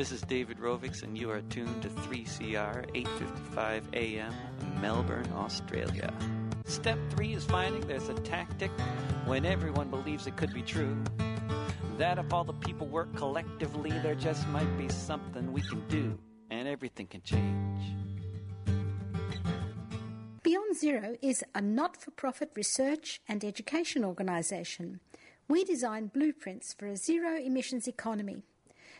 This is David Rovics, and you are tuned to 3CR 855 AM, Melbourne, Australia. Step three is finding there's a tactic when everyone believes it could be true. That if all the people work collectively, there just might be something we can do, and everything can change. Beyond Zero is a not for profit research and education organisation. We design blueprints for a zero emissions economy.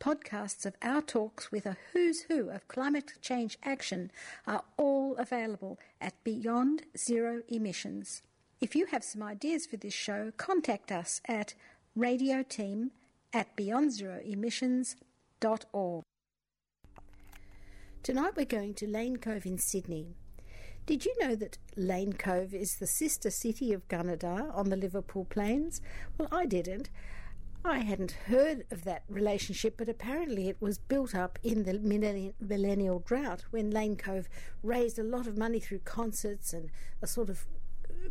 Podcasts of our talks with a who's who of climate change action are all available at Beyond Zero Emissions. If you have some ideas for this show, contact us at radioteam at beyondzeroemissions.org. Tonight we're going to Lane Cove in Sydney. Did you know that Lane Cove is the sister city of Gunnedah on the Liverpool Plains? Well, I didn't. I hadn't heard of that relationship, but apparently it was built up in the millennial drought when Lane Cove raised a lot of money through concerts and a sort of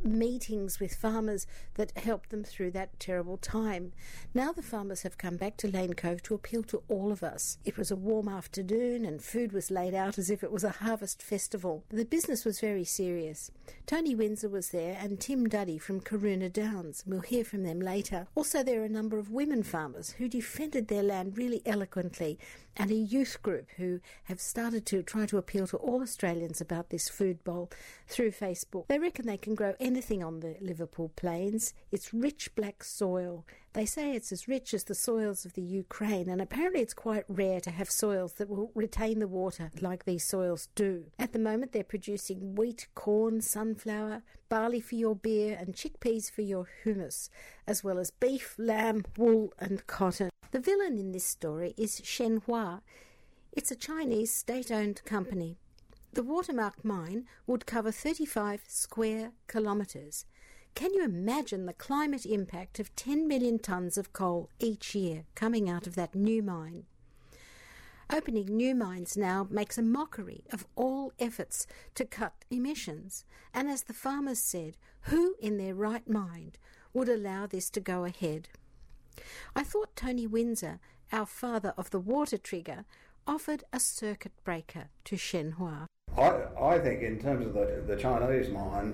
meetings with farmers that helped them through that terrible time. Now the farmers have come back to Lane Cove to appeal to all of us. It was a warm afternoon and food was laid out as if it was a harvest festival. The business was very serious. Tony Windsor was there and Tim Duddy from Caroona Downs. We'll hear from them later. Also, there are a number of women farmers who defended their land really eloquently and a youth group who have started to try to appeal to all Australians about this food bowl through Facebook. They reckon they can grow anything on the Liverpool plains. It's rich black soil. They say it's as rich as the soils of the Ukraine, and apparently it's quite rare to have soils that will retain the water like these soils do. At the moment, they're producing wheat, corn, sunflower, barley for your beer, and chickpeas for your hummus, as well as beef, lamb, wool, and cotton. The villain in this story is Shenhua. It's a Chinese state owned company. The Watermark mine would cover 35 square kilometres. Can you imagine the climate impact of 10 million tonnes of coal each year coming out of that new mine? Opening new mines now makes a mockery of all efforts to cut emissions. And as the farmers said, who in their right mind would allow this to go ahead? I thought Tony Windsor, our father of the water trigger, offered a circuit breaker to Shenhua. I, I think, in terms of the, the Chinese mine,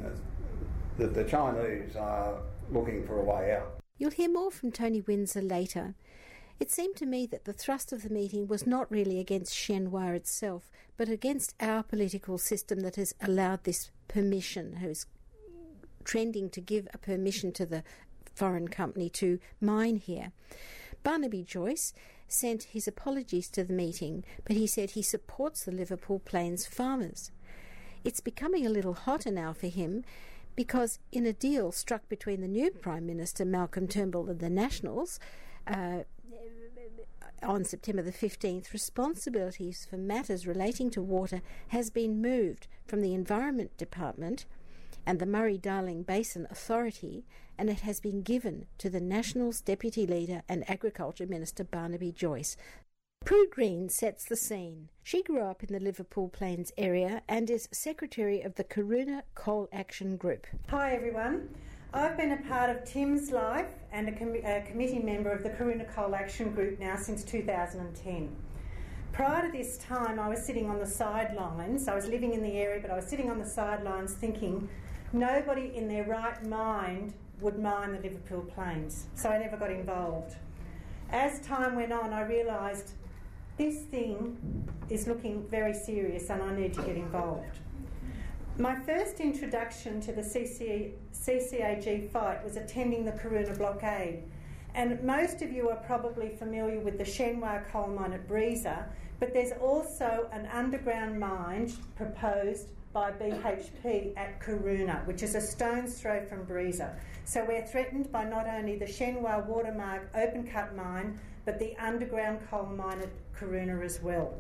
that the Chinese are looking for a way out. You'll hear more from Tony Windsor later. It seemed to me that the thrust of the meeting was not really against Shenhua itself, but against our political system that has allowed this permission, who's trending to give a permission to the foreign company to mine here. Barnaby Joyce sent his apologies to the meeting, but he said he supports the Liverpool Plains farmers. It's becoming a little hotter now for him because, in a deal struck between the new Prime Minister Malcolm Turnbull and the Nationals, uh, on September the 15th, responsibilities for matters relating to water has been moved from the Environment Department and the Murray Darling Basin Authority, and it has been given to the Nationals Deputy Leader and Agriculture Minister Barnaby Joyce. Prue Green sets the scene. She grew up in the Liverpool Plains area and is secretary of the Caroona Coal Action Group. Hi everyone. I've been a part of Tim's life and a, com- a committee member of the Caroona Coal Action Group now since 2010. Prior to this time, I was sitting on the sidelines. I was living in the area, but I was sitting on the sidelines thinking nobody in their right mind would mine the Liverpool Plains. So I never got involved. As time went on, I realised this thing is looking very serious and I need to get involved. My first introduction to the CCAG fight was attending the Caroona blockade. And most of you are probably familiar with the Shenhua coal mine at Breeza, but there's also an underground mine proposed by BHP at Caroona, which is a stone's throw from Breeza. So we're threatened by not only the Shenhua Watermark open cut mine, but the underground coal mine at Caroona as well.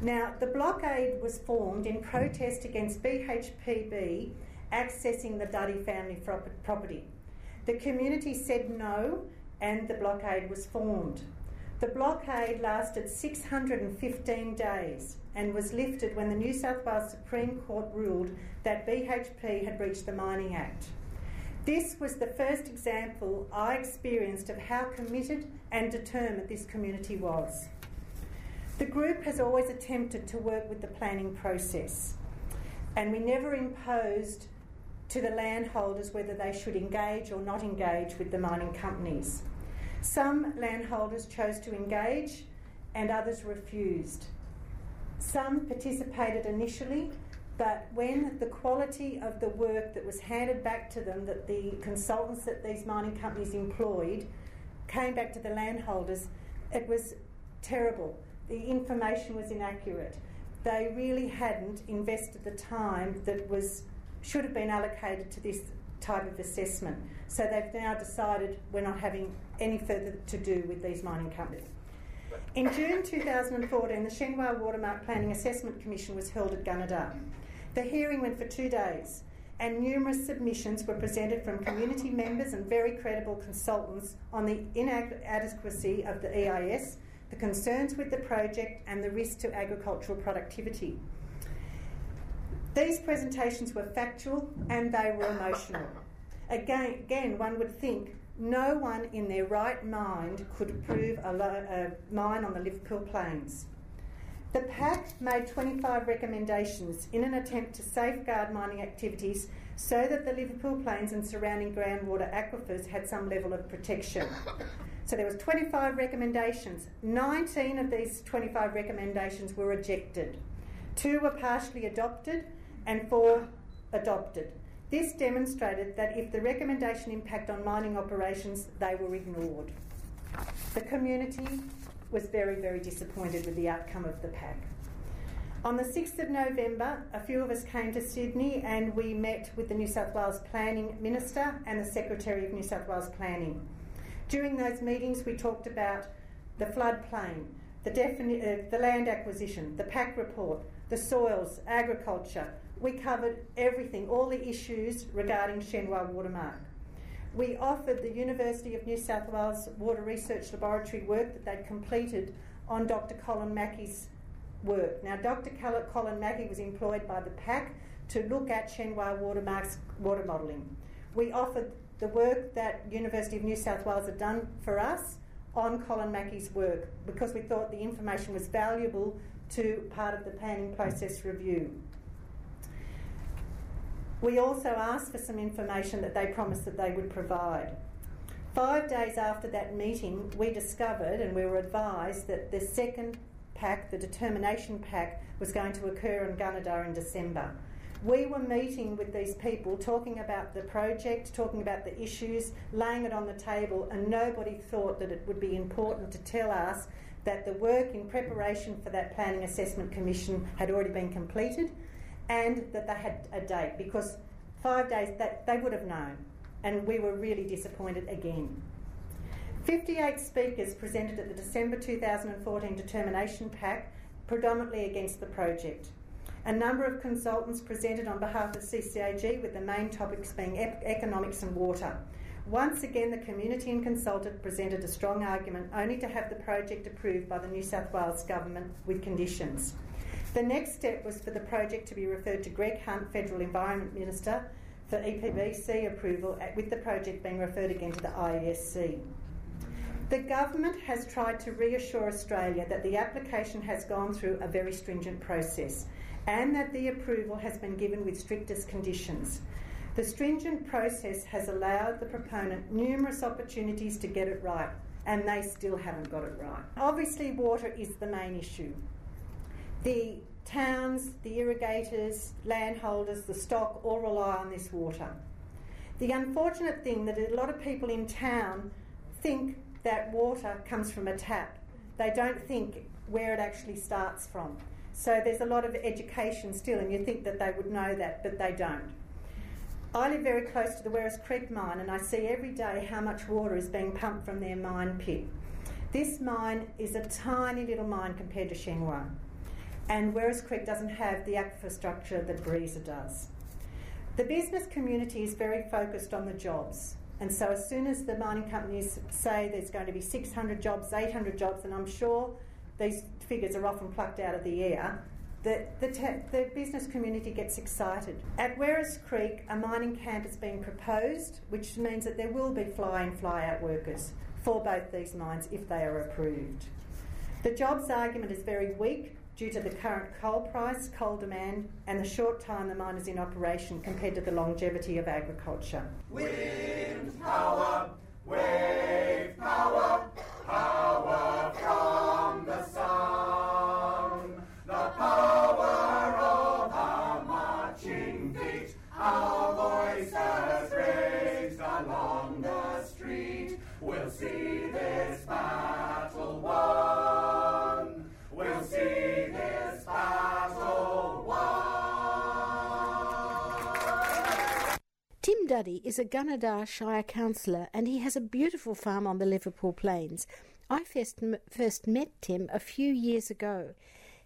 Now, the blockade was formed in protest against BHPB accessing the Duddy family property. The community said no, and the blockade was formed. The blockade lasted 615 days and was lifted when the New South Wales Supreme Court ruled that BHP had breached the Mining Act. This was the first example I experienced of how committed and determined this community was. The group has always attempted to work with the planning process, and we never imposed to the landholders whether they should engage or not engage with the mining companies. Some landholders chose to engage and others refused. Some participated initially, but when the quality of the work that was handed back to them, that the consultants that these mining companies employed came back to the landholders, it was terrible. The information was inaccurate. They really hadn't invested the time that was should have been allocated to this type of assessment. So they've now decided we're not having any further to do with these mining companies. In June 2014, the Shenhua Watermark Planning Assessment Commission was held at Gunnedah. The hearing went for two days, and numerous submissions were presented from community members and very credible consultants on the inadequacy of the EIS, the concerns with the project, and the risk to agricultural productivity. These presentations were factual and they were emotional. Again, again one would think no one in their right mind could approve a, lo- a mine on the Liverpool Plains. The PAC made 25 recommendations in an attempt to safeguard mining activities so that the Liverpool Plains and surrounding groundwater aquifers had some level of protection. So there was 25 recommendations. 19 of these 25 recommendations were rejected. Two were partially adopted and four adopted. This demonstrated that if the recommendation impact on mining operations, they were ignored. The community was very, very disappointed with the outcome of the PAC. On the 6th of November, a few of us came to Sydney and we met with the New South Wales Planning Minister and the Secretary of New South Wales Planning. During those meetings, we talked about the floodplain, the, defini- uh, the land acquisition, the PAC report, the soils, agriculture, we covered everything, all the issues regarding Shenhua Watermark. We offered the University of New South Wales Water Research Laboratory work that they'd completed on Dr. Colin Mackie's work. Now, Dr. Colin Mackie was employed by the PAC to look at Shenhua Watermark's water modelling. We offered the work that University of New South Wales had done for us on Colin Mackie's work because we thought the information was valuable to part of the planning process review. We also asked for some information that they promised that they would provide. Five days after that meeting, we discovered and we were advised that the second PAC, the determination PAC, was going to occur in Gunnedah in December. We were meeting with these people, talking about the project, talking about the issues, laying it on the table, and nobody thought that it would be important to tell us that the work in preparation for that Planning Assessment Commission had already been completed and that they had a date because five days that they would have known, and we were really disappointed again. 58 speakers presented at the December 2014 Determination PAC, predominantly against the project. A number of consultants presented on behalf of CCAG, with the main topics being ep- economics and water. Once again, the community and consultant presented a strong argument only to have the project approved by the New South Wales Government with conditions. The next step was for the project to be referred to Greg Hunt, Federal Environment Minister, for EPBC approval, with the project being referred again to the IESC. The government has tried to reassure Australia that the application has gone through a very stringent process and that the approval has been given with strictest conditions. The stringent process has allowed the proponent numerous opportunities to get it right, and they still haven't got it right. Obviously, water is the main issue the towns, the irrigators, landholders, the stock all rely on this water. The unfortunate thing that a lot of people in town think that water comes from a tap. They don't think where it actually starts from. So there's a lot of education still, and you think that they would know that, but they don't. I live very close to the Werris Creek mine, and I see every day how much water is being pumped from their mine pit. This mine is a tiny little mine compared to Shenhua. And Werris Creek doesn't have the infrastructure that Breeza does. The business community is very focused on the jobs. And so, as soon as the mining companies say there's going to be 600 jobs, 800 jobs, and I'm sure these figures are often plucked out of the air, the, the, te- the, business community gets excited. At Werris Creek, a mining camp is being proposed, which means that there will be fly in, fly out workers for both these mines if they are approved. The jobs argument is very weak due to the current coal price, coal demand, and the short time the mine is in operation compared to the longevity of agriculture. Wind power, wave power, power from the sun, the power of our marching feet, our voices raised along the street. We'll see this battle won. Duddy is a Gunnedah Shire councillor and he has a beautiful farm on the Liverpool Plains. I first, first met Tim a few years ago.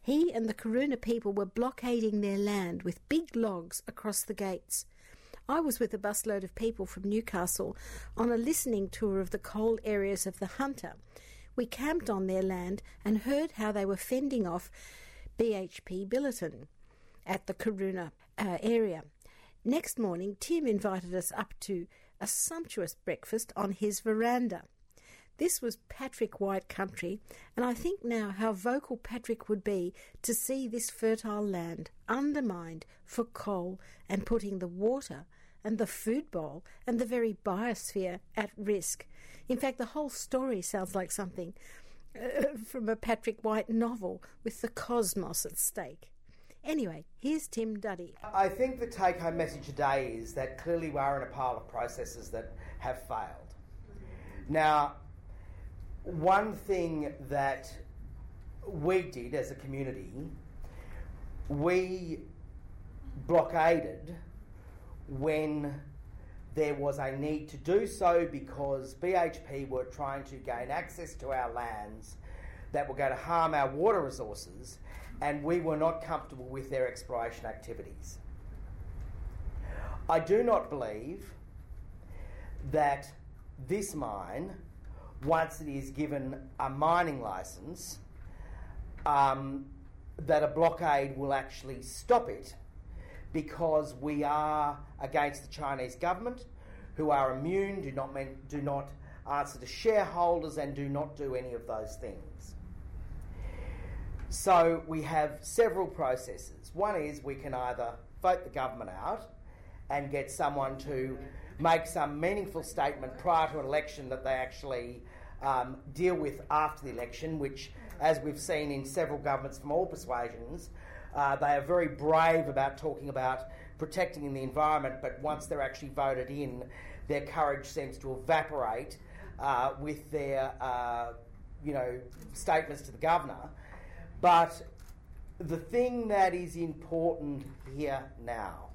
He and the Caroona people were blockading their land with big logs across the gates. I was with a busload of people from Newcastle on a listening tour of the coal areas of the Hunter. We camped on their land and heard how they were fending off BHP Billiton at the Caroona uh, area. Next morning, Tim invited us up to a sumptuous breakfast on his veranda. This was Patrick White country, and I think now how vocal Patrick would be to see this fertile land undermined for coal and putting the water and the food bowl and the very biosphere at risk. In fact, the whole story sounds like something uh, from a Patrick White novel with the cosmos at stake. Anyway, here's Tim Duddy. I think the take home message today is that clearly we are in a pile of processes that have failed. Now, one thing that we did as a community, we blockaded when there was a need to do so because BHP were trying to gain access to our lands that were going to harm our water resources and we were not comfortable with their exploration activities. I do not believe that this mine, once it is given a mining license, um, that a blockade will actually stop it because we are against the Chinese government, who are immune, do not, do not answer to shareholders, and do not do any of those things. So we have several processes. One is we can either vote the government out and get someone to make some meaningful statement prior to an election that they actually um, deal with after the election, which, as we've seen in several governments from all persuasions, uh, they are very brave about talking about protecting the environment, but once they're actually voted in, their courage seems to evaporate uh, with their, uh, you know, statements to the governor. But the thing that is important here now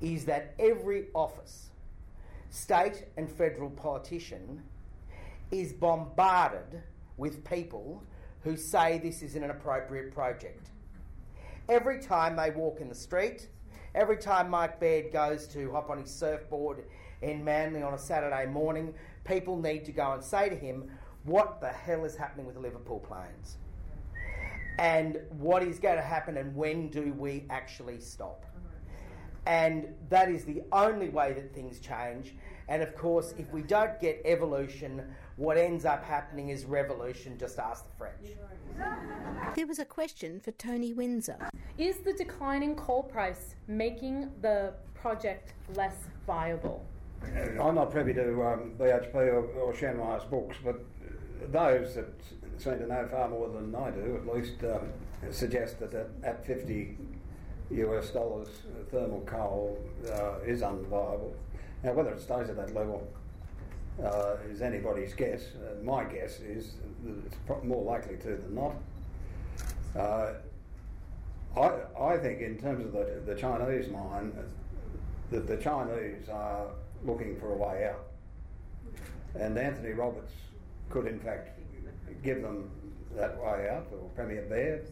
is that every office, state and federal politician, is bombarded with people who say this is an appropriate project. Every time they walk in the street, every time Mike Baird goes to hop on his surfboard in Manly on a Saturday morning, people need to go and say to him, What the hell is happening with the Liverpool Plains? And what is going to happen and when do we actually stop. And that is the only way that things change. And of course, if we don't get evolution, what ends up happening is revolution. Just ask the French. There was a question for Tony Windsor. Is the declining coal price making the project less viable? I'm not privy to um, BHP or, or Shanmai's books, but those that seem to know far more than I do, at least um, suggest that at, at 50 US dollars, uh, thermal coal uh, is unviable. Now, whether it stays at that level uh, is anybody's guess. Uh, my guess is that it's more likely to than not. Uh, I, I think, in terms of the, the Chinese mine, that the Chinese are looking for a way out. And Anthony Roberts could, in fact, give them that way out, or Premier Baird,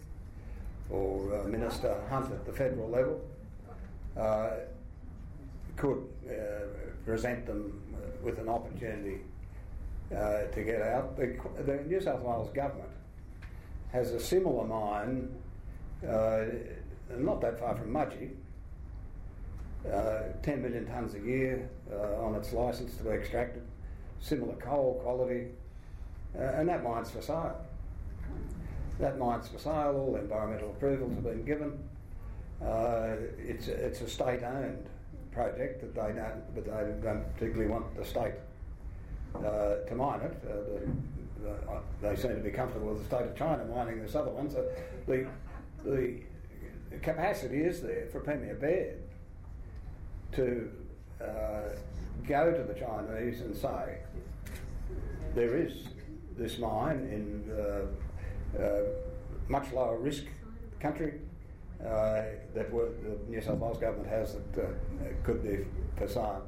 or uh, Minister Hunt at the federal level uh, could uh, present them uh, with an opportunity uh, to get out. The, the, New South Wales government has a similar mine, uh, not that far from Mudgee, uh, 10 million tonnes a year on its licence to be extracted, similar coal quality, uh, and that mine's for sale. That mine's for sale, all environmental approvals have been given. Uh, it's, a, it's a state owned project that they don't, but they don't particularly want the state uh, to mine it. Uh, the, the, uh, they seem to be comfortable with the state of China mining this other one. So the, the capacity is there for Premier Baird to uh, go to the Chinese and say, there is this mine in uh, uh, much lower risk country uh, that the New South Wales government has that could be for sale.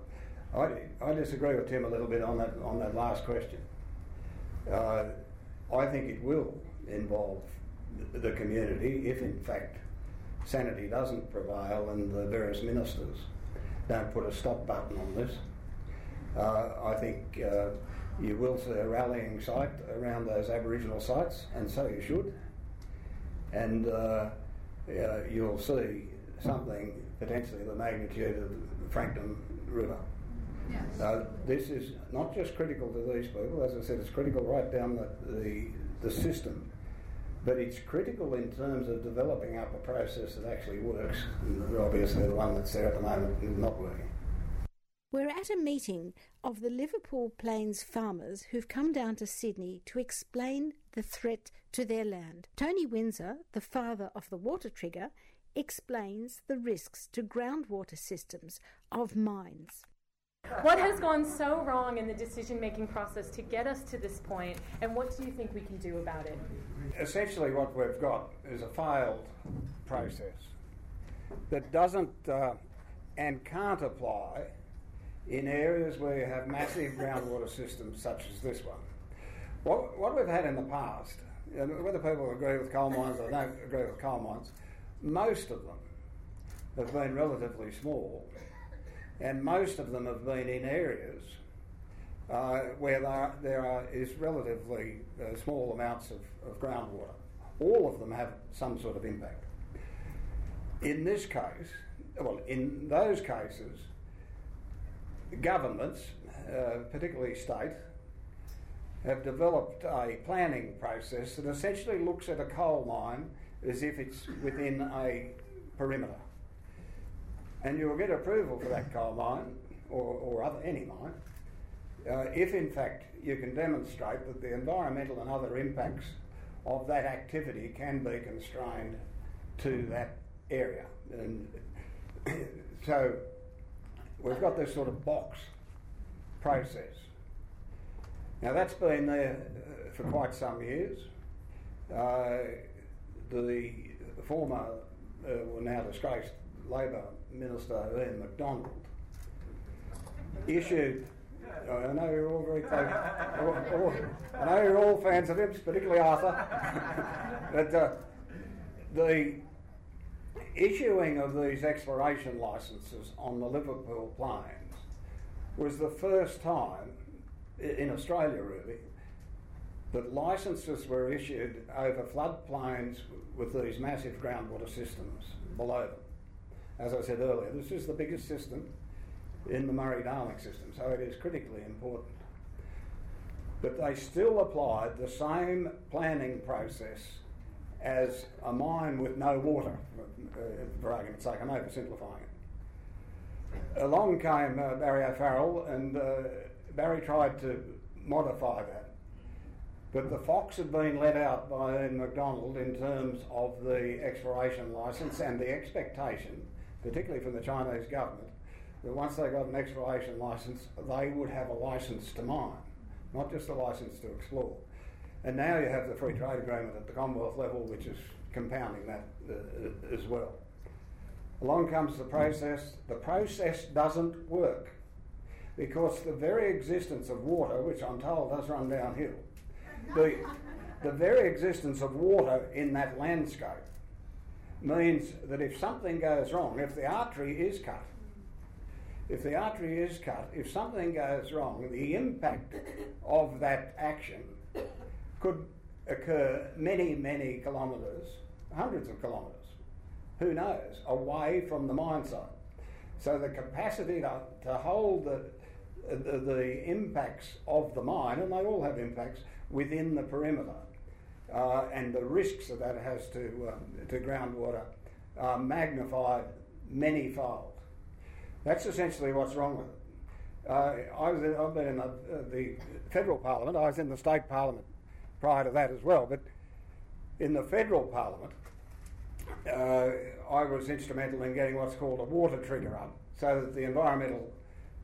I, I disagree with Tim a little bit on that on that last question. I think it will involve the community if, in fact, sanity doesn't prevail and the various ministers don't put a stop button on this. Uh, I think uh, you will see a rallying site around those Aboriginal sites, and so you should. And uh, you'll see something potentially the magnitude of the Franklin River. Yes. Uh, this is not just critical to these people, as I said, it's critical right down the, the, the system, but it's critical in terms of developing up a process that actually works. And obviously, the one that's there at the moment is not working. We're at a meeting of the Liverpool Plains farmers who've come down to Sydney to explain the threat to their land. Tony Windsor, the father of the water trigger, explains the risks to groundwater systems of mines. What has gone so wrong in the decision making process to get us to this point, and what do you think we can do about it? Essentially, what we've got is a failed process that doesn't uh, and can't apply in areas where you have massive groundwater systems such as this one. What, what we've had in the past, whether people agree with coal mines or don't agree with coal mines, most of them have been relatively small and most of them have been in areas uh, where there, are, there are, is relatively uh, small amounts of, of groundwater. All of them have some sort of impact. In this case, well, in those cases, governments, uh, particularly state, have developed a planning process that essentially looks at a coal mine as if it's within a perimeter and you will get approval for that coal mine or, or other, any mine uh, if in fact you can demonstrate that the environmental and other impacts of that activity can be constrained to that area. And so we've got this sort of box process. Now that's been there uh, for quite some years. Uh, the former, uh, well now disgraced Labor Minister Ian McDonald issued. I know you're all very close. I know you're all fans of him, particularly Arthur. but uh, the issuing of these exploration licences on the Liverpool Plains was the first time in Australia, really, that licences were issued over floodplains with these massive groundwater systems below them as I said earlier, this is the biggest system in the Murray Darling system, so it is critically important. But they still applied the same planning process as a mine with no water, uh, for argument's sake, I'm oversimplifying it. Along came uh, Barry O'Farrell, and uh, Barry tried to modify that. But the fox had been let out by Ian McDonald in terms of the exploration licence and the expectation particularly from the Chinese government, that once they got an exploration license, they would have a license to mine, not just a license to explore. And now you have the free trade agreement at the Commonwealth level, which is compounding that uh, as well. Along comes the process. The process doesn't work because the very existence of water, which I'm told does run downhill, the, the very existence of water in that landscape means that if something goes wrong, if the artery is cut, if the artery is cut, if something goes wrong, the impact of that action could occur many, many kilometres, hundreds of kilometres, who knows, away from the mine site. So the capacity to, to hold the, the, the impacts of the mine, and they all have impacts, within the perimeter, uh, and the risks that that has to, uh, to groundwater are magnified many fold. That's essentially what's wrong with it. Uh, I was in, I've been in the, uh, the federal parliament, I was in the state parliament prior to that as well, but in the federal parliament, uh, I was instrumental in getting what's called a water trigger up, so that the Environmental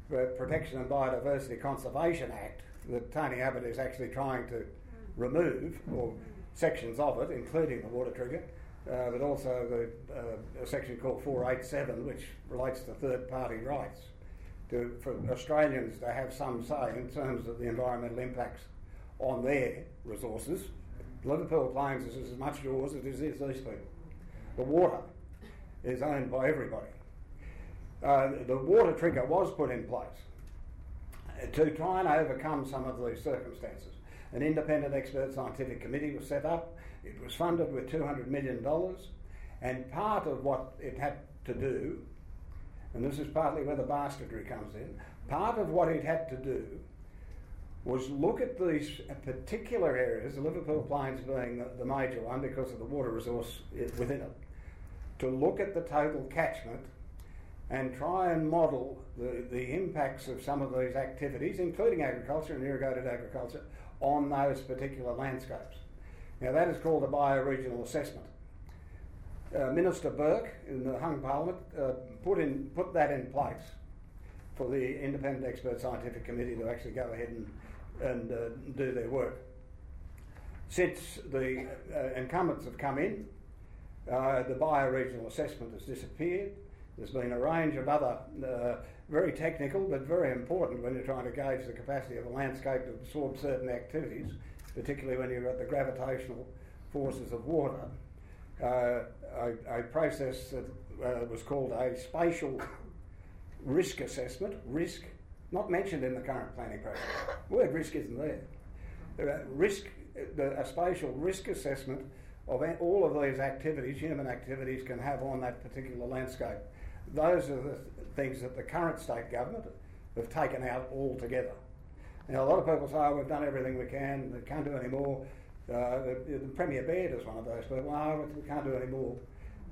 Protection and Biodiversity Conservation Act, that Tony Abbott is actually trying to remove, or sections of it, including the water trigger, uh, but also the, uh, a section called 487, which relates to third party rights, to, for Australians to have some say in terms of the environmental impacts on their resources. Liverpool Plains is as much yours as it is these people. The water is owned by everybody. Uh, the water trigger was put in place to try and overcome some of these circumstances. An independent expert scientific committee was set up. It was funded with $200 million. And part of what it had to do, and this is partly where the bastardry comes in, part of what it had to do was look at these particular areas, the Liverpool Plains being the, the major one because of the water resource within it, to look at the total catchment and try and model the, the impacts of some of these activities, including agriculture and irrigated agriculture, on those particular landscapes. Now, that is called a bioregional assessment. Uh, Minister Burke in the Hung Parliament uh, put, in, put that in place for the Independent Expert Scientific Committee to actually go ahead and and uh, do their work. Since the uh, incumbents have come in, uh, the bioregional assessment has disappeared. There's been a range of other uh, very technical but very important when you're trying to gauge the capacity of a landscape to absorb certain activities, particularly when you've got the gravitational forces of water. Uh, a, a, process that uh, was called a spatial risk assessment, risk not mentioned in the current planning process. Word risk isn't there. Risk, a spatial risk assessment of all of these activities, human activities, can have on that particular landscape. Those are the things that the current state government have taken out altogether. Now, a lot of people say, oh, we've done everything we can, we can't do any more. Uh, the, the, Premier Baird is one of those people, oh, we can't do any more.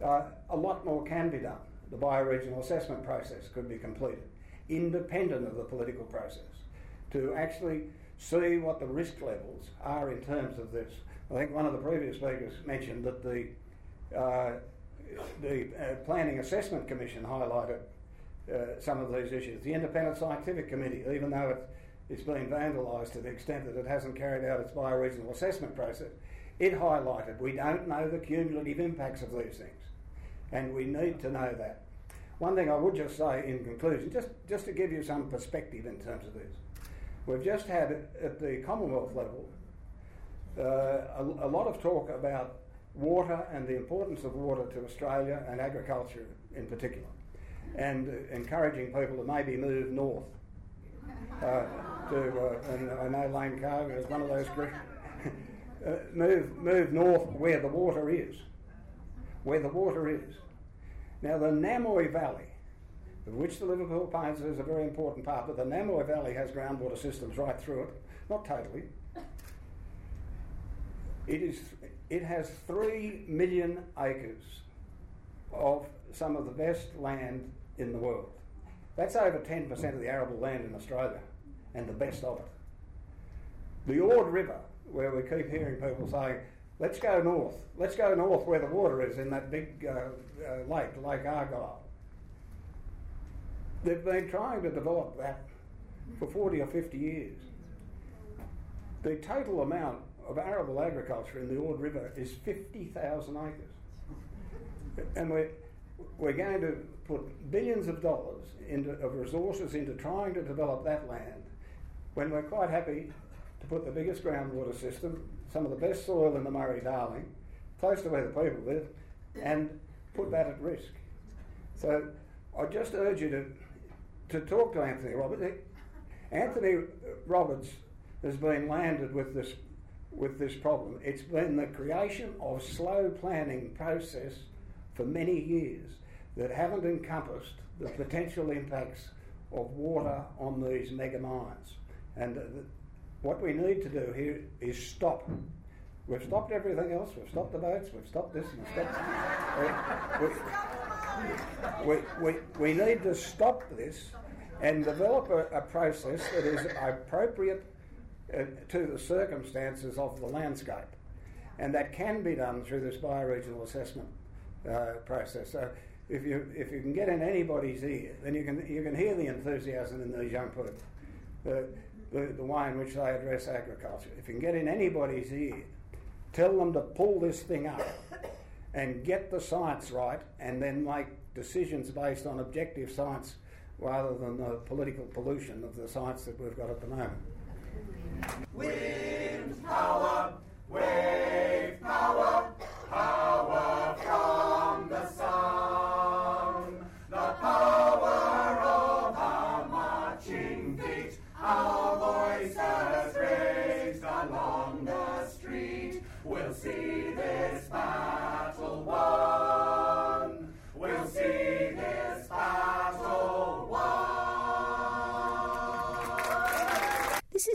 Uh, a lot more can be done. The bioregional assessment process could be completed independent of the political process, to actually see what the risk levels are in terms of this. I think one of the previous speakers mentioned that the uh, the uh, Planning Assessment Commission highlighted uh, some of these issues. The Independent Scientific Committee, even though it, it's been vandalised to the extent that it hasn't carried out its bioregional assessment process, it highlighted we don't know the cumulative impacts of these things, and we need to know that. One thing I would just say in conclusion, just, just to give you some perspective in terms of this, we've just had at the Commonwealth level uh, a, a lot of talk about water and the importance of water to Australia and agriculture in particular, and encouraging people to maybe move north. Uh, to, uh, and I know Lane Cove is one of those groups. uh, move, move north where the water is. Where the water is. Now, the Namoi Valley, of which the Liverpool Plains is a very important part, but the Namoi Valley has groundwater systems right through it, not totally. It, is, it has three million acres of some of the best land in the world. That's over 10% of the arable land in Australia, and the best of it. The Ord River, where we keep hearing people saying, Let's go north. Let's go north where the water is in that big uh, uh, lake, Lake Argyle. They've been trying to develop that for 40 or 50 years. The total amount of arable agriculture in the Ord River is 50,000 acres. And we're, we're going to put billions of dollars into, of resources into trying to develop that land when we're quite happy to put the biggest groundwater system some of the best soil in the Murray Darling, close to where the people live, and put that at risk. So I just urge you to, to talk to Anthony Roberts. Anthony Roberts has been landed with this, with this problem. It's been the creation of slow planning process for many years that haven't encompassed the potential impacts of water on these mega mines. And uh, what we need to do here is stop. We've stopped everything else. We've stopped the boats. We've stopped this. We've stopped. we, we, we, we need to stop this and develop a, a process that is appropriate uh, to the circumstances of the landscape. And that can be done through this bioregional assessment uh, process. So if you, if you can get in anybody's ear, then you can, you can hear the enthusiasm in these young people, the, the, the way in which they address agriculture. If you can get in anybody's ear, tell them to pull this thing up and get the science right and then make decisions based on objective science rather than the political pollution of the science that we've got at the moment. Wind power, wave power,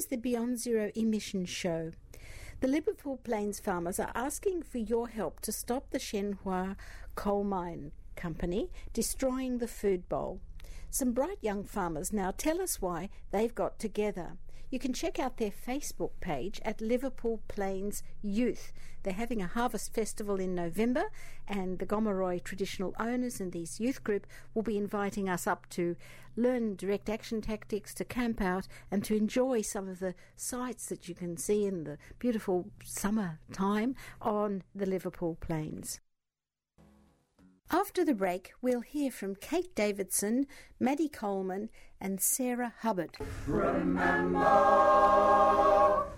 is the Beyond Zero Emissions Show. The Liverpool Plains farmers are asking for your help to stop the Shenhua coal mine company destroying the food bowl. Some bright young farmers now tell us why they've got together. You can check out their Facebook page at Liverpool Plains Youth. They're having a harvest festival in November, and the Gomeroi traditional owners and these youth group will be inviting us up to learn direct action tactics, to camp out, and to enjoy some of the sights that you can see in the beautiful summer time on the Liverpool Plains. After the break, we'll hear from Kate Davidson, Maddie Coleman, and Sarah Hubbard. Remember,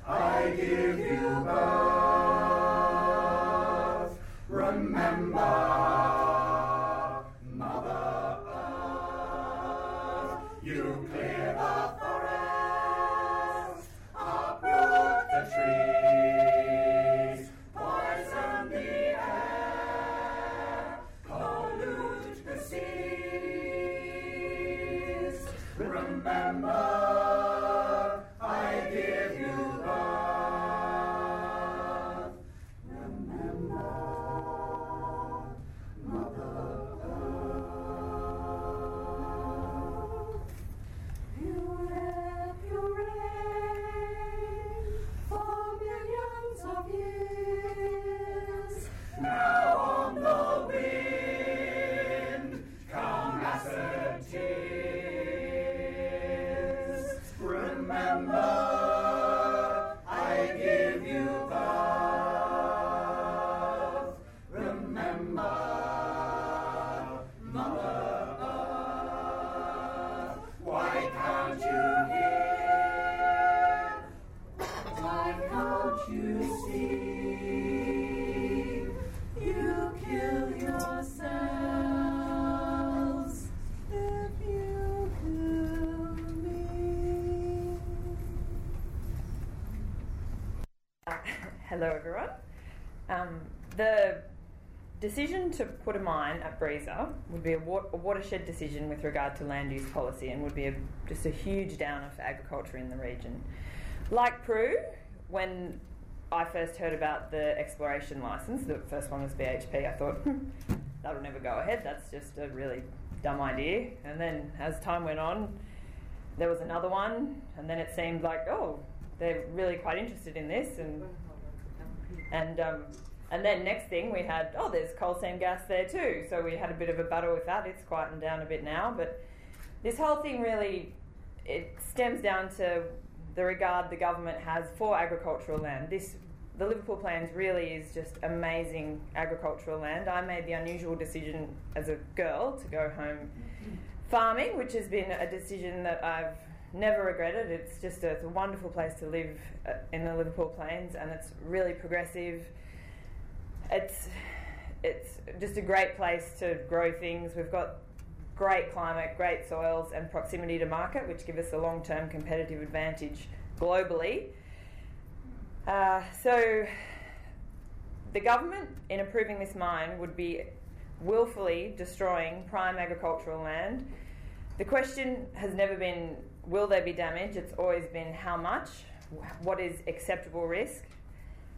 I give you birth. Um, the decision to put a mine at Breeza would be a, wa- a watershed decision with regard to land use policy and would be a, just a huge downer for agriculture in the region. Like Prue, when I first heard about the exploration license, the first one was BHP, I thought, "Hmm, that'll never go ahead. That's just a really dumb idea. And then as time went on, there was another one, and then it seemed like, oh, they're really quite interested in this, and and um, and then next thing we had, oh, there's coal seam gas there too. So we had a bit of a battle with that. It's quietened down a bit now, but this whole thing really it stems down to the regard the government has for agricultural land. This the Liverpool Plains really is just amazing agricultural land. I made the unusual decision as a girl to go home farming, which has been a decision that I've never regretted. It's just a, it's a wonderful place to live uh, in the Liverpool Plains, and it's really progressive. It's it's just a great place to grow things. We've got great climate, great soils, and proximity to market, which give us a long term competitive advantage globally. Uh, so, the government, in approving this mine, would be willfully destroying prime agricultural land. The question has never been will there be damage, it's always been how much, what is acceptable risk.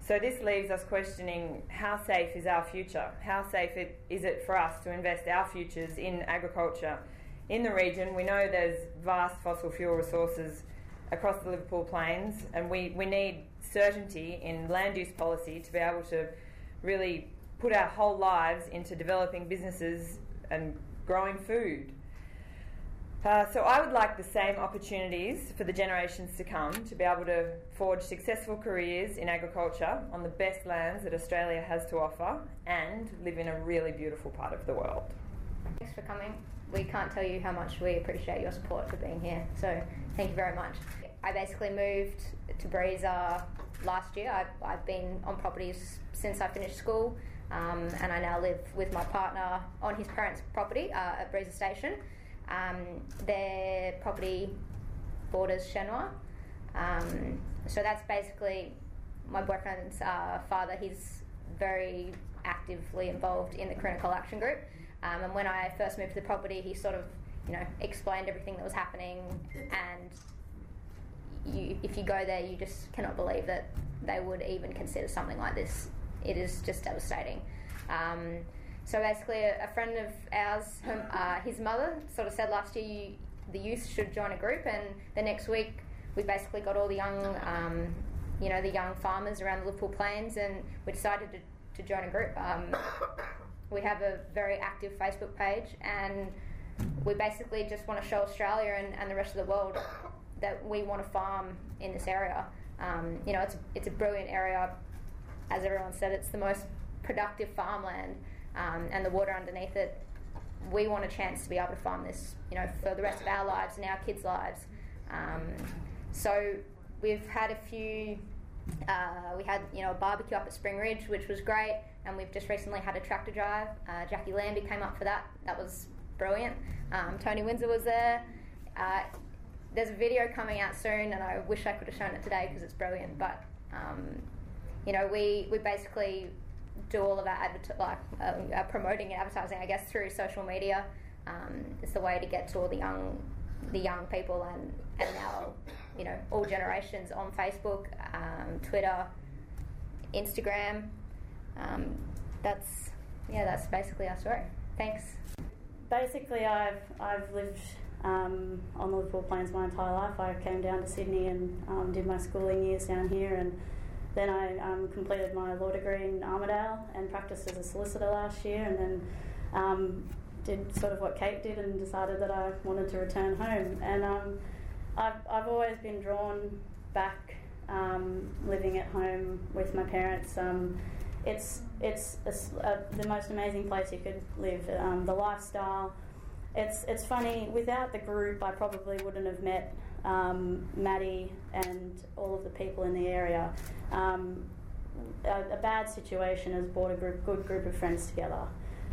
So this leaves us questioning how safe is our future? How safe it, is it for us to invest our futures in agriculture in the region? We know there's vast fossil fuel resources across the Liverpool Plains, and we, we need certainty in land use policy to be able to really put our whole lives into developing businesses and growing food. Uh, so I would like the same opportunities for the generations to come to be able to forge successful careers in agriculture on the best lands that Australia has to offer and live in a really beautiful part of the world. Thanks for coming. We can't tell you how much we appreciate your support for being here. So thank you very much. I basically moved to Breeza last year. I've, I've been on properties since I finished school, um, and I now live with my partner on his parents' property uh, at Breeza Station. Um, their property borders Shenhua. Um, so that's basically my boyfriend's uh, father. He's very actively involved in the Caroona Coal Action Group. Um, and when I first moved to the property, he sort of, you know, explained everything that was happening. And you, if you go there, you just cannot believe that they would even consider something like this. It is just devastating. Um, so basically, a, friend of ours, uh, his mother, sort of said last year you, the youth should join a group, and the next week we basically got all the young, um, you know, the young farmers around the Liverpool Plains, and we decided to, to join a group. Um, we have a very active Facebook page, and we basically just want to show Australia and, and the rest of the world that we want to farm in this area. Um, you know, it's it's a brilliant area. As everyone said, it's the most productive farmland um, and the water underneath it. We want a chance to be able to farm this, you know, for the rest of our lives and our kids' lives. Um, so we've had a few. Uh, we had you know a barbecue up at Spring Ridge, which was great, and we've just recently had a tractor drive. Uh, Jacqui Lambie came up for that. That was brilliant. Um, Tony Windsor was there. Uh, there's a video coming out soon, and I wish I could have shown it today because it's brilliant. But um, you know, we we basically do all of our adver- like uh, promoting and advertising, I guess, through social media. Um, it's the way to get to all the young, the young people and and now, you know, all generations on Facebook, um, Twitter, Instagram. Um, that's yeah, that's basically our story. Thanks. Basically, I've I've lived um, on the Liverpool Plains my entire life. I came down to Sydney and um, did my schooling years down here and then I um, completed my law degree in Armidale and practiced as a solicitor last year, and then um, did sort of what Kate did and decided that I wanted to return home. And um, I've, I've always been drawn back um, living at home with my parents. Um, it's it's a, a, the most amazing place you could live. Um, the lifestyle. It's it's funny. Without the group, I probably wouldn't have met um, Maddie and all of the people in the area. Um, a, a, bad situation has brought a group, good group of friends together.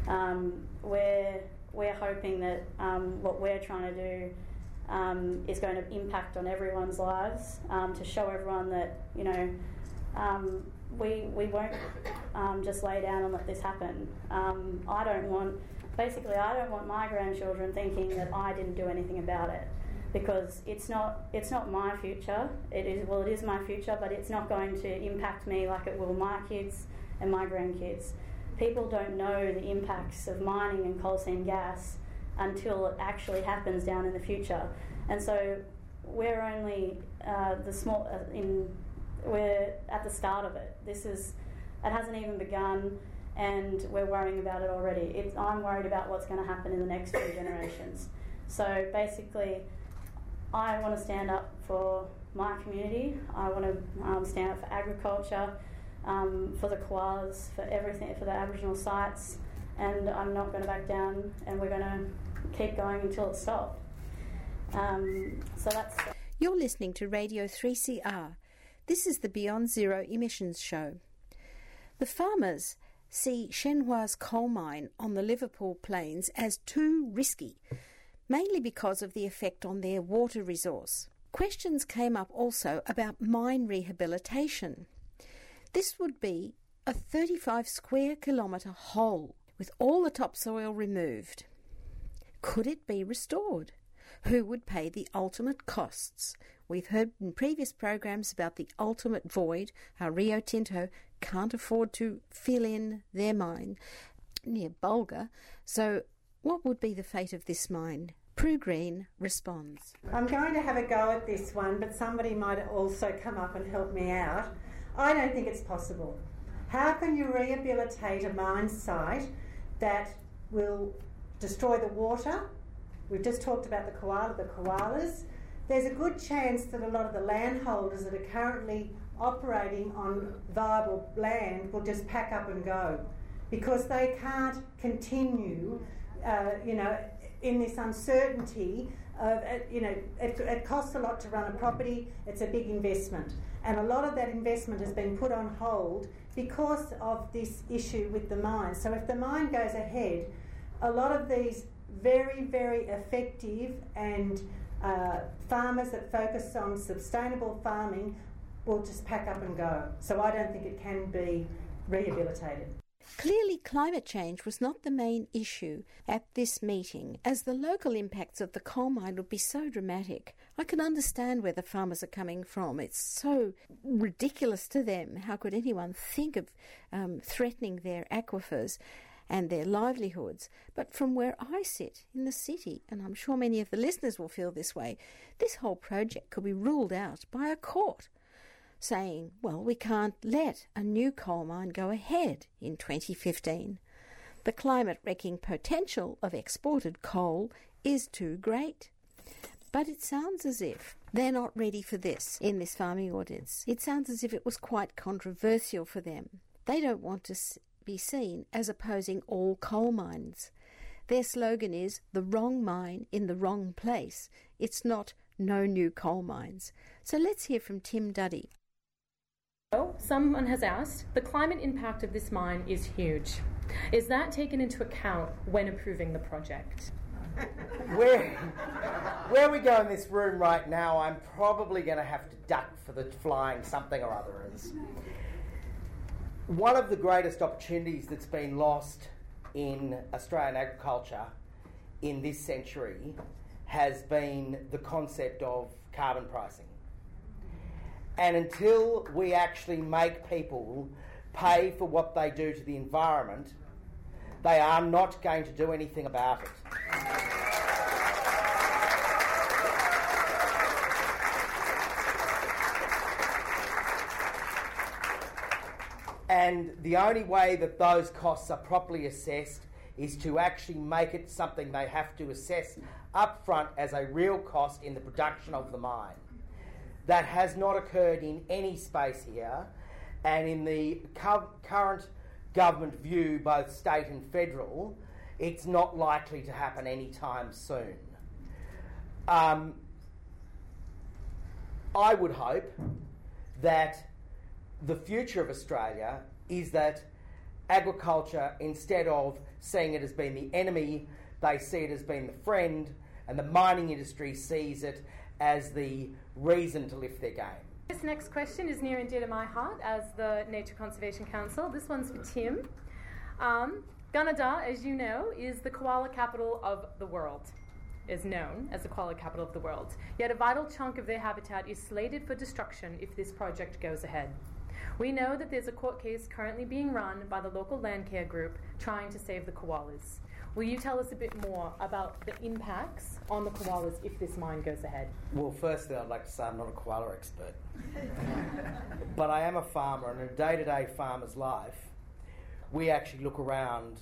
Um, we're, we're hoping that um, what we're trying to do um, is going to impact on everyone's lives um, to show everyone that, you know, we, we won't just lay down and let this happen. I don't want, basically, I don't want my grandchildren thinking that I didn't do anything about it because it's not it's not my future. It is well, it is my future, but it's not going to impact me like it will my kids and my grandkids. People don't know the impacts of mining and coal seam gas until it actually happens down in the future, and so we're only uh, the small uh, in we're at the start of it. This is it hasn't even begun, and we're worrying about it already. It's, I'm worried about what's going to happen in the next few generations. So basically I want to stand up for my community. I want to um, stand up for agriculture, um, for the koalas, for everything, for the Aboriginal sites, and I'm not going to back down. And we're going to keep going until it's stopped. Um, so that's. You're listening to Radio 3CR. This is the Beyond Zero Emissions Show. The farmers see Shenhua's coal mine on the Liverpool plains as too risky, mainly because of the effect on their water resource. Questions came up also about mine rehabilitation. This would be a 35 square kilometre hole with all the topsoil removed. Could it be restored? Who would pay the ultimate costs? We've heard in previous programs about the ultimate void, how Rio Tinto can't afford to fill in their mine near Bulga. So, what would be the fate of this mine? Prue Green responds. I'm going to have a go at this one, but somebody might also come up and help me out. I don't think it's possible. How can you rehabilitate a mine site that will destroy the water? We've just talked about the koala, the koalas. There's a good chance that a lot of the landholders that are currently operating on viable land will just pack up and go because they can't continue, uh, you know, in this uncertainty of, uh, you know, it, it costs a lot to run a property, it's a big investment. And a lot of that investment has been put on hold because of this issue with the mine. So if the mine goes ahead, a lot of these very, very effective and uh, farmers that focus on sustainable farming will just pack up and go. So I don't think it can be rehabilitated. Clearly, climate change was not the main issue at this meeting, as the local impacts of the coal mine would be so dramatic. I can understand where the farmers are coming from. It's so ridiculous to them. How could anyone think of um, threatening their aquifers? and their livelihoods. But from where I sit in the city, and I'm sure many of the listeners will feel this way, this whole project could be ruled out by a court saying, well, we can't let a new coal mine go ahead in 2015. The climate wrecking potential of exported coal is too great. But it sounds as if they're not ready for this in this farming audience. It sounds as if it was quite controversial for them. They don't want to be seen as opposing all coal mines. Their slogan is the wrong mine in the wrong place. It's not no new coal mines. So let's hear from Tim Duddy. Oh, someone has asked, the climate impact of this mine is huge. Is that taken into account when approving the project? where, where we go in this room right now, I'm probably going to have to duck for the flying something or other. One of the greatest opportunities that's been lost in Australian agriculture in this century has been the concept of carbon pricing. And until we actually make people pay for what they do to the environment, they are not going to do anything about it. And the only way that those costs are properly assessed is to actually make it something they have to assess upfront as a real cost in the production of the mine. That has not occurred in any space here, and in the cu- current government view, both state and federal, it's not likely to happen anytime soon. Um, I would hope that the future of Australia is that agriculture, instead of seeing it as being the enemy, they see it as being the friend, and the mining industry sees it as the reason to lift their game. This next question is near and dear to my heart as the Nature Conservation Council. This one's for Tim. Um, Gunnedah, as you know, is the koala capital of the world, is known as the koala capital of the world. Yet a vital chunk of their habitat is slated for destruction if this project goes ahead. We know that there's a court case currently being run by the local Landcare group trying to save the koalas. Will you tell us a bit more about the impacts on the koalas if this mine goes ahead? Well, firstly, I'd like to say I'm not a koala expert. but I am a farmer, and in a day to day farmer's life, we actually look around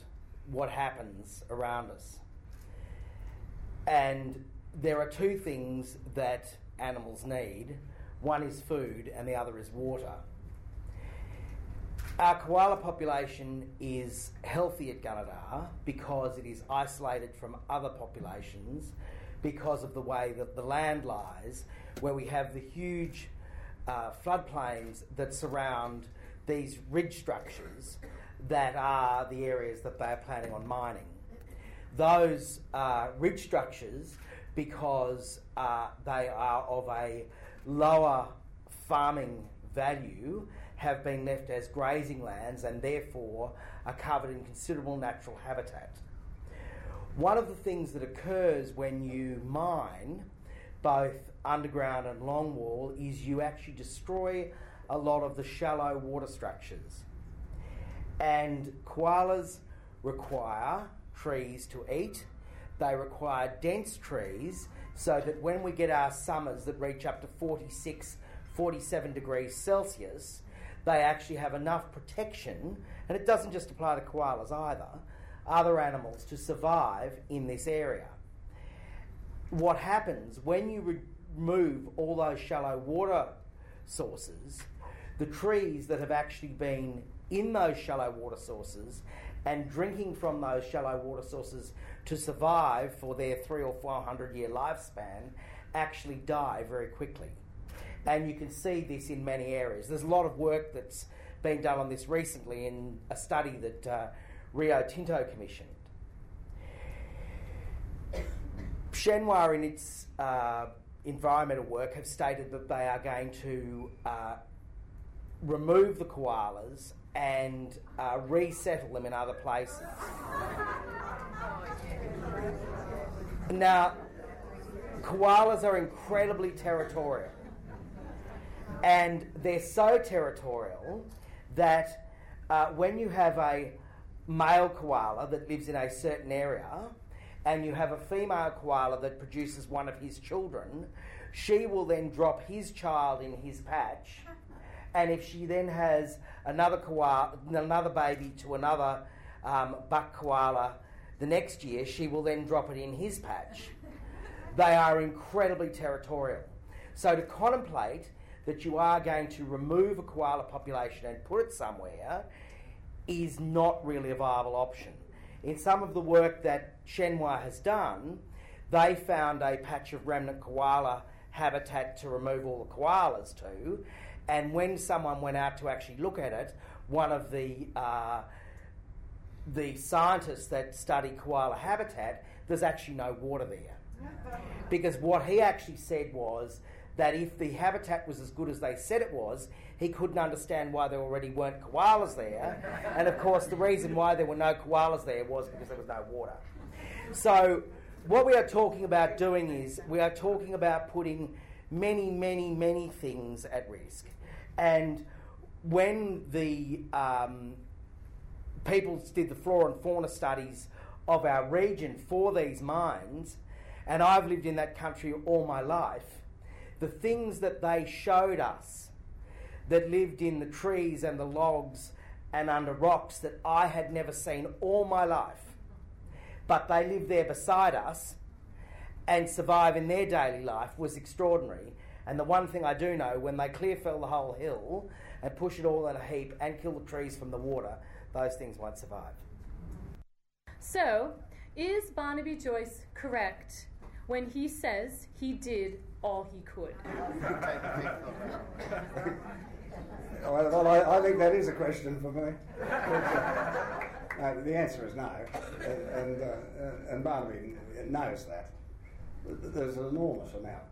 what happens around us. And there are two things that animals need one is food, and the other is water. Our koala population is healthy at Gunnedah because it is isolated from other populations because of the way that the land lies, where we have the huge uh, floodplains that surround these ridge structures that are the areas that they're planning on mining. Those uh, ridge structures, because uh, they are of a lower farming value, have been left as grazing lands and therefore are covered in considerable natural habitat. One of the things that occurs when you mine, both underground and longwall, is you actually destroy a lot of the shallow water structures. And koalas require trees to eat, they require dense trees so that when we get our summers that reach up to 46, 47 degrees Celsius, they actually have enough protection, and it doesn't just apply to koalas either, other animals to survive in this area. What happens when you remove all those shallow water sources, the trees that have actually been in those shallow water sources and drinking from those shallow water sources to survive for their three or four hundred year lifespan actually die very quickly. And you can see this in many areas. There's a lot of work that's been done on this recently in a study that uh, Rio Tinto commissioned. Shenhua, in its uh, environmental work, have stated that they are going to uh, remove the koalas and uh, resettle them in other places. Now, koalas are incredibly territorial. And they're so territorial that uh, when you have a male koala that lives in a certain area and you have a female koala that produces one of his children, she will then drop his child in his patch. And if she then has another koala, another baby to another um, buck koala the next year, she will then drop it in his patch. They are incredibly territorial. So to contemplate that you are going to remove a koala population and put it somewhere is not really a viable option. In some of the work that Shenhua has done, they found a patch of remnant koala habitat to remove all the koalas to, and when someone went out to actually look at it, one of the uh, the scientists that study koala habitat, there's actually no water there. Because what he actually said was that if the habitat was as good as they said it was, he couldn't understand why there already weren't koalas there. And of course, the reason why there were no koalas there was because there was no water. So, what we are talking about doing is we are talking about putting many, many, many things at risk. And when the um, people did the flora and fauna studies of our region for these mines, and I've lived in that country all my life, the things that they showed us that lived in the trees and the logs and under rocks that I had never seen all my life, but they live there beside us and survive in their daily life was extraordinary. And the one thing I do know, when they clear fell the whole hill and push it all in a heap and kill the trees from the water, those things won't survive. So, is Barnaby Joyce correct when he says he did all he could? well, I, I, think that is a question for me. uh, the answer is no, and, and, uh, and Barnaby knows that. There's an enormous amount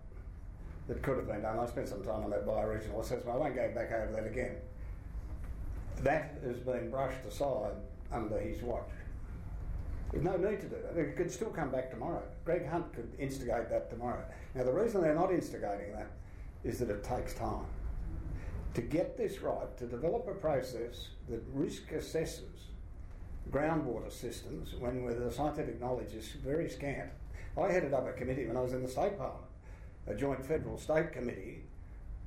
that could have been done. I spent some time on that bioregional assessment. I won't go back over that again. That has been brushed aside under his watch. There's no need to do that. It could still come back tomorrow. Greg Hunt could instigate that tomorrow. Now, the reason they're not instigating that is that it takes time. To get this right, to develop a process that risk assesses groundwater systems when the scientific knowledge is very scant. I headed up a committee when I was in the state parliament, a joint federal state committee,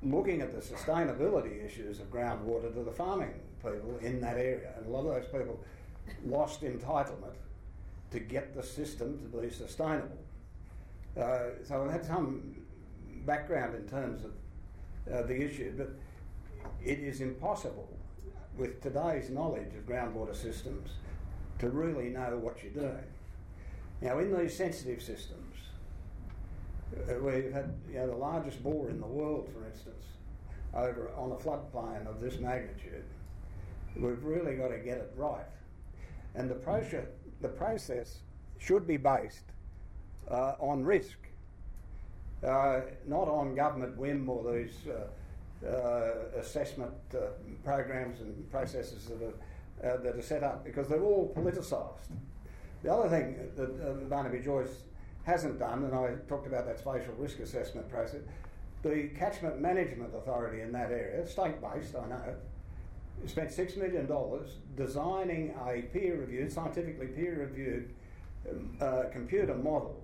looking at the sustainability issues of groundwater to the farming people in that area. And a lot of those people lost entitlement to get the system to be sustainable. Uh, so I've had some background in terms of uh, the issue, but it is impossible with today's knowledge of groundwater systems to really know what you're doing. Now, in these sensitive systems, uh, we've had you know, the largest bore in the world, for instance, over on a floodplain of this magnitude, We've really got to get it right. And the process, the process should be based uh, on risk, uh, not on government whim or these uh, uh assessment programs and processes that are, that are set up, because they're all politicised. The other thing that Barnaby Joyce hasn't done, and I talked about that spatial risk assessment process, the Catchment Management Authority in that area, state based, I know, spent $6 million designing a peer reviewed, scientifically peer reviewed um, uh, computer model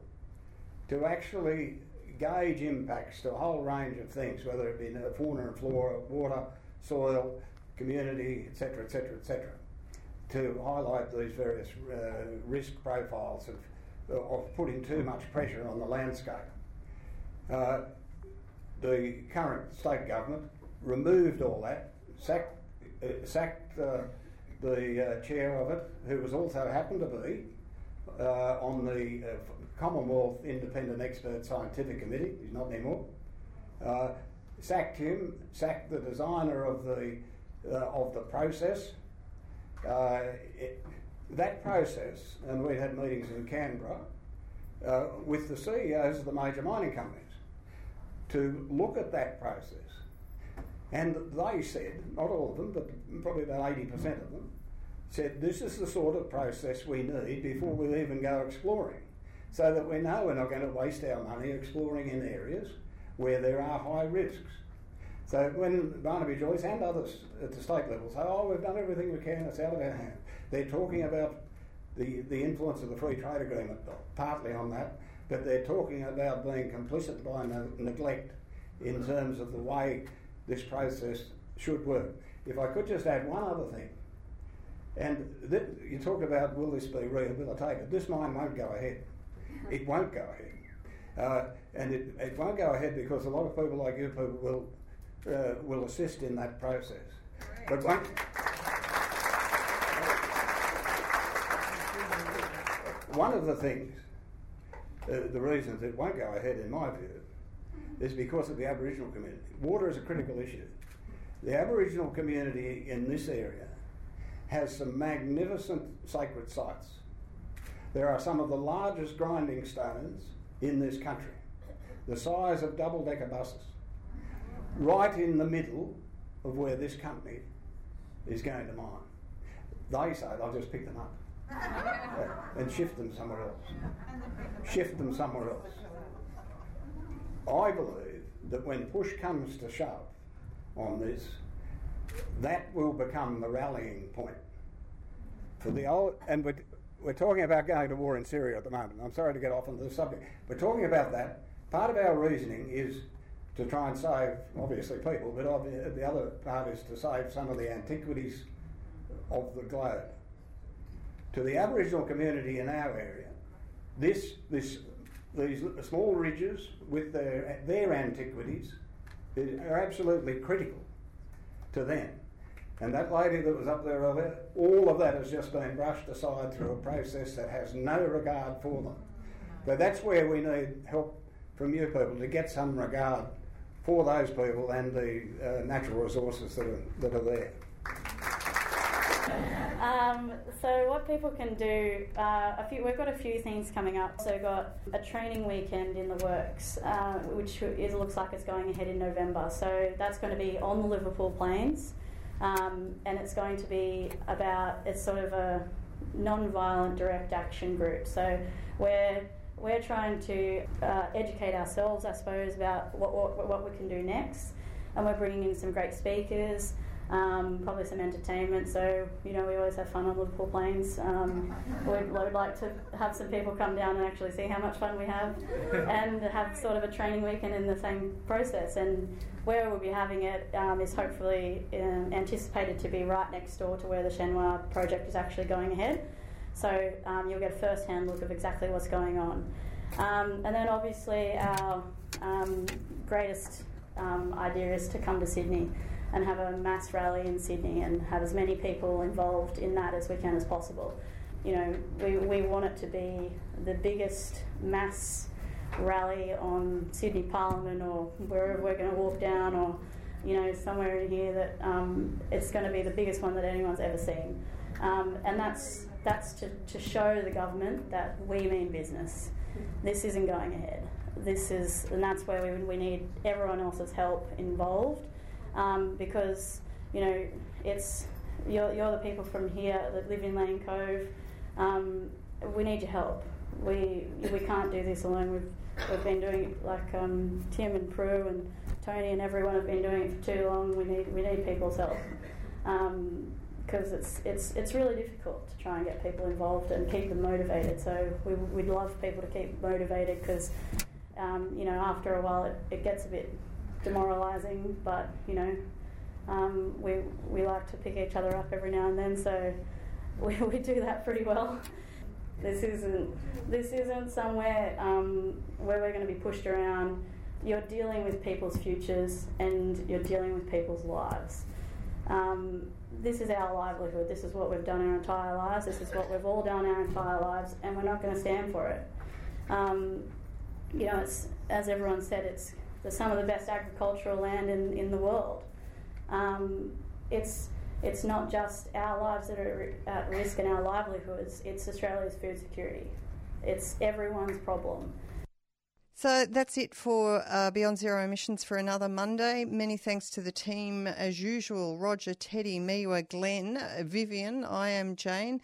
to actually gauge impacts to a whole range of things, whether it be the fauna and flora, water, soil, community, etc., etc., etc., to highlight these various uh, risk profiles of, of putting too much pressure on the landscape. Uh, the current state government removed all that, sacked, uh, sacked uh, the uh, chair of it, who was also happened to be uh, on the uh, Commonwealth Independent Expert Scientific Committee. He's not anymore. Uh, sacked him, sacked the designer of the of the process. It, that process, and we had meetings in Canberra with the CEOs of the major mining companies to look at that process. And they said, not all of them, but probably about 80% of them, said this is the sort of process we need before we even go exploring. So that we know we're not going to waste our money exploring in areas where there are high risks. So when Barnaby Joyce and others at the state level say, oh, we've done everything we can, it's out of our hands, they're talking about the, the influence of the free trade agreement, partly on that, but they're talking about being complicit by neglect in terms of the way this process should work. If I could just add one other thing, and th- you talk about will this be rehabilitated? This mine won't go ahead. It won't go ahead. Uh, and it, it won't go ahead because a lot of people like you people will, uh, will assist in that process. But one, one of the things uh, the reasons it won't go ahead, in my view, is because of the Aboriginal community. Water is a critical issue. The Aboriginal community in this area has some magnificent sacred sites. There are some of the largest grinding stones in this country, the size of double decker buses, right in the middle of where this company is going to mine. They say they'll just pick them up and shift them somewhere else. Shift them somewhere else. I believe that when push comes to shove on this, that will become the rallying point for the old. And we're, we're talking about going to war in Syria at the moment. I'm sorry to get off on the subject. We're talking about that. Part of our reasoning is to try and save, obviously, people, but the other part is to save some of the antiquities of the globe to the Aboriginal community in our area, this, this, these small ridges with their, their antiquities are absolutely critical to them. And that lady that was up there earlier, all of that has just been brushed aside through a process that has no regard for them. But that's where we need help from you people to get some regard for those people and the uh, natural resources that are, that are there. Um, so what people can do, uh, a few, we've got a few things coming up. So we've got a training weekend in the works, uh, which is, looks like it's going ahead in November. So that's going to be on the Liverpool Plains, um, and it's going to be about it's sort of a non-violent direct action group. So we're we're trying to uh, educate ourselves, I suppose, about what, what what we can do next, and we're bringing in some great speakers um, probably some entertainment. So, you know, we always have fun on Liverpool Plains. Um, we'd, we'd, like to have some people come down and actually see how much fun we have and have sort of a training weekend in the same process. And where we'll be having it um, is hopefully um, anticipated to be right next door to where the Shenhua project is actually going ahead. So um, you'll get a first hand look of exactly what's going on. Um, and then obviously, our greatest idea is to come to Sydney and have a mass rally in Sydney and have as many people involved in that as we can as possible. You know, we, we want it to be the biggest mass rally on Sydney Parliament or wherever we're going to walk down or you know, somewhere in here that um, it's going to be the biggest one that anyone's ever seen. Um, and that's, that's to, to show the government that we mean business. This isn't going ahead. This is, and that's where we, we need everyone else's help involved um, because, you know, it's, you're, you're the people from here that live in Lane Cove. Um, we need your help. We, we can't do this alone. We've, we've been doing it like um, Tim and Prue and Tony and everyone have been doing it for too long. We need, we need people's help. because it's, it's, it's really difficult to try and get people involved and keep them motivated. So we, we'd love people to keep motivated because, um, you know, after a while it, it gets a bit demoralising, but, you know, um, we, we like to pick each other up every now and then, so we, we do that pretty well. This isn't, this isn't somewhere um, where we're going to be pushed around. You're dealing with people's futures and you're dealing with people's lives. Um, this is our livelihood. This is what we've done our entire lives. This is what we've all done our entire lives, and we're not going to stand for it. Um, you know, it's as everyone said, it's the, some of the best agricultural land in, in the world. Um, it's it's not just our lives that are at risk and our livelihoods. It's Australia's food security. It's everyone's problem. So that's it for uh, Beyond Zero Emissions for another Monday. Many thanks to the team as usual Roger, Teddy, Miwa, Glenn, Vivian, I am Jane.